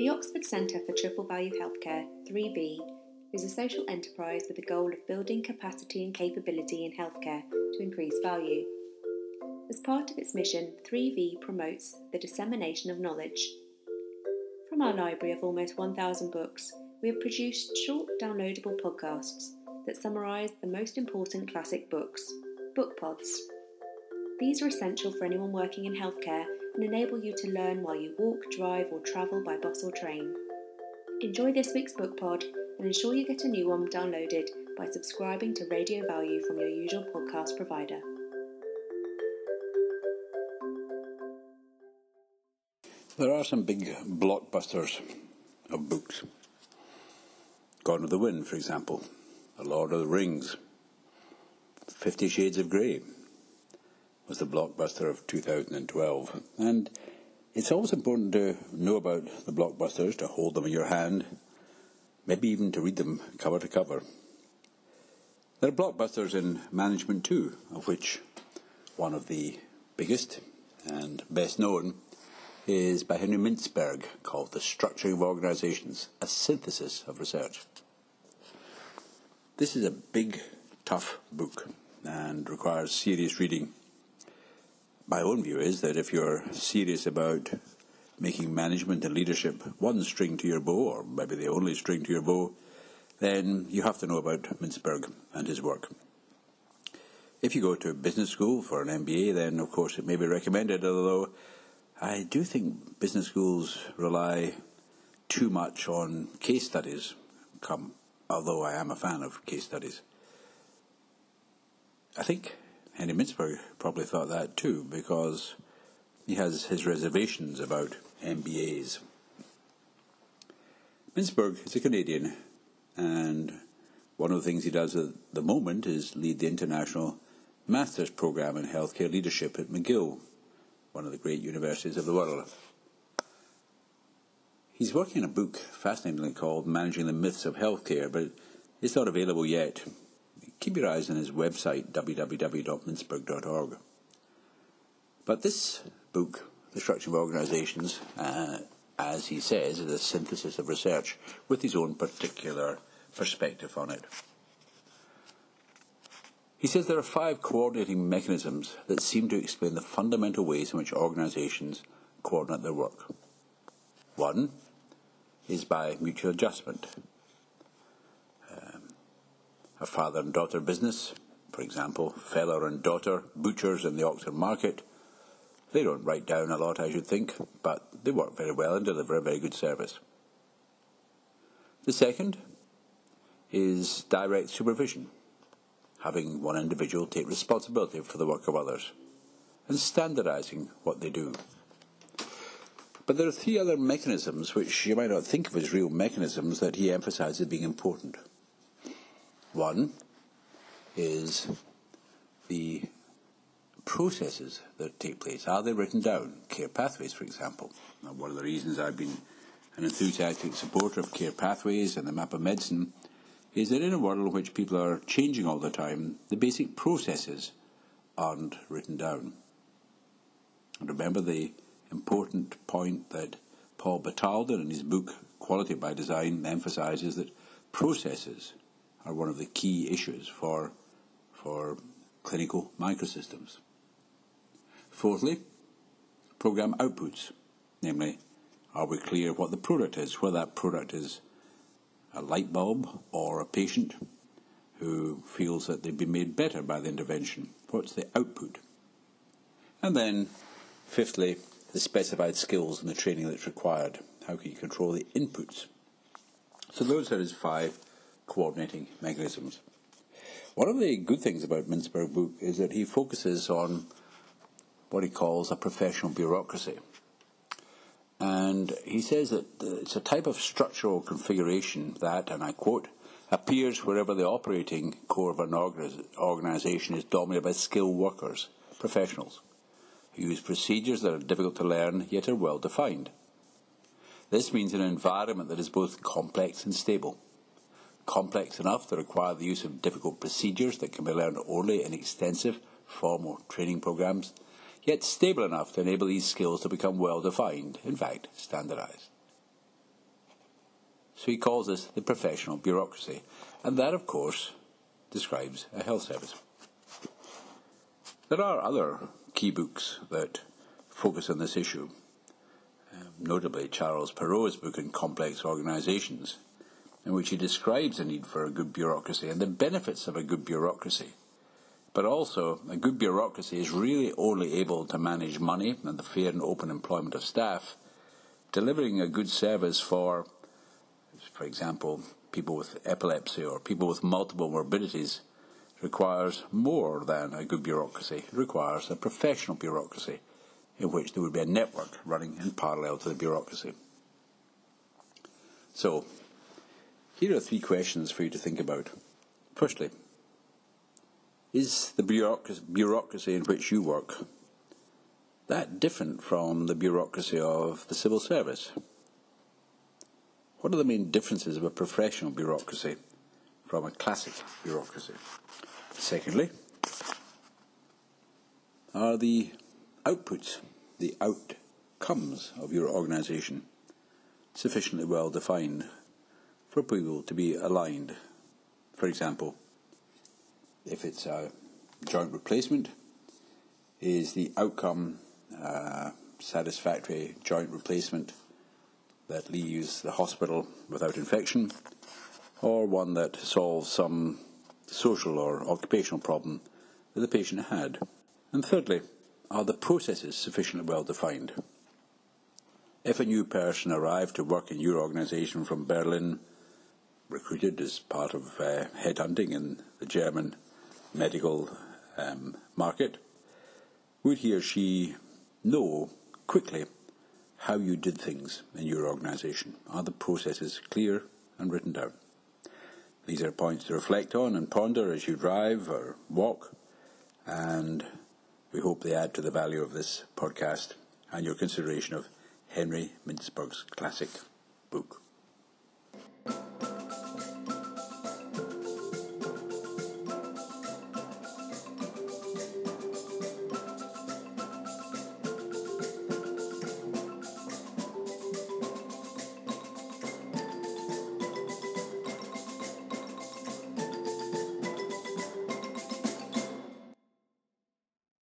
The Oxford Centre for Triple Value Healthcare, 3V, is a social enterprise with the goal of building capacity and capability in healthcare to increase value. As part of its mission, 3V promotes the dissemination of knowledge. From our library of almost 1,000 books, we have produced short downloadable podcasts that summarise the most important classic books, book pods. These are essential for anyone working in healthcare and enable you to learn while you walk, drive, or travel by bus or train. Enjoy this week's book pod and ensure you get a new one downloaded by subscribing to Radio Value from your usual podcast provider. There are some big blockbusters of books. Gone with the Wind, for example, The Lord of the Rings, Fifty Shades of Grey was the blockbuster of 2012. And it's always important to know about the blockbusters, to hold them in your hand, maybe even to read them cover to cover. There are blockbusters in management too, of which one of the biggest and best known is by Henry Mintzberg called The Structuring of Organizations, a synthesis of research. This is a big, tough book and requires serious reading. My own view is that if you're serious about making management and leadership one string to your bow, or maybe the only string to your bow, then you have to know about Mintzberg and his work. If you go to a business school for an MBA, then of course it may be recommended, although I do think business schools rely too much on case studies, come, although I am a fan of case studies. I think Henry Mintzberg probably thought that too, because he has his reservations about MBAs. Mintzberg is a Canadian, and one of the things he does at the moment is lead the international master's program in healthcare leadership at McGill one of the great universities of the world. He's working on a book, fascinatingly called Managing the Myths of Healthcare, but it's not available yet. Keep your eyes on his website, www.mintzberg.org. But this book, The Structure of Organizations, uh, as he says, is a synthesis of research with his own particular perspective on it. He says there are five coordinating mechanisms that seem to explain the fundamental ways in which organizations coordinate their work. One is by mutual adjustment. A father and daughter business, for example, fellow and daughter butchers in the Oxford market, they don't write down a lot, I should think, but they work very well and deliver a very good service. The second is direct supervision having one individual take responsibility for the work of others, and standardizing what they do. But there are three other mechanisms which you might not think of as real mechanisms that he emphasizes being important. One is the processes that take place. Are they written down? Care pathways, for example. Now, one of the reasons I've been an enthusiastic supporter of care pathways and the map of medicine is that in a world in which people are changing all the time, the basic processes aren't written down. And remember the important point that Paul Batalden in his book Quality by Design emphasizes that processes are one of the key issues for, for clinical microsystems. Fourthly, program outputs, namely, are we clear what the product is, whether that product is a light bulb or a patient who feels that they've been made better by the intervention? What's the output? And then, fifthly, the specified skills and the training that's required. How can you control the inputs? So those are his five coordinating mechanisms. One of the good things about Mintzberg's book is that he focuses on what he calls a professional bureaucracy. And he says that it's a type of structural configuration that, and I quote, appears wherever the operating core of an organization is dominated by skilled workers, professionals, who use procedures that are difficult to learn yet are well defined. This means an environment that is both complex and stable. Complex enough to require the use of difficult procedures that can be learned only in extensive formal training programs yet stable enough to enable these skills to become well defined, in fact, standardized. So he calls this the professional bureaucracy. And that, of course, describes a health service. There are other key books that focus on this issue, um, notably Charles Perrow's book on complex organisations, in which he describes the need for a good bureaucracy and the benefits of a good bureaucracy. But also, a good bureaucracy is really only able to manage money and the fair and open employment of staff, delivering a good service for, for example, people with epilepsy or people with multiple morbidities requires more than a good bureaucracy. It requires a professional bureaucracy in which there would be a network running in parallel to the bureaucracy. So, here are three questions for you to think about. Firstly, is the bureaucracy in which you work that different from the bureaucracy of the civil service? What are the main differences of a professional bureaucracy from a classic bureaucracy? Secondly, are the outputs, the outcomes of your organisation sufficiently well defined for people to be aligned? For example, if it's a joint replacement, is the outcome uh, satisfactory joint replacement that leaves the hospital without infection, or one that solves some social or occupational problem that the patient had. And thirdly, are the processes sufficiently well defined? If a new person arrived to work in your organisation from Berlin, recruited as part of uh, headhunting in the German medical um, market, would he or she know quickly how you did things in your organisation. Are the processes clear and written down? These are points to reflect on and ponder as you drive or walk, and we hope they add to the value of this podcast and your consideration of Henry Mintzberg's classic book.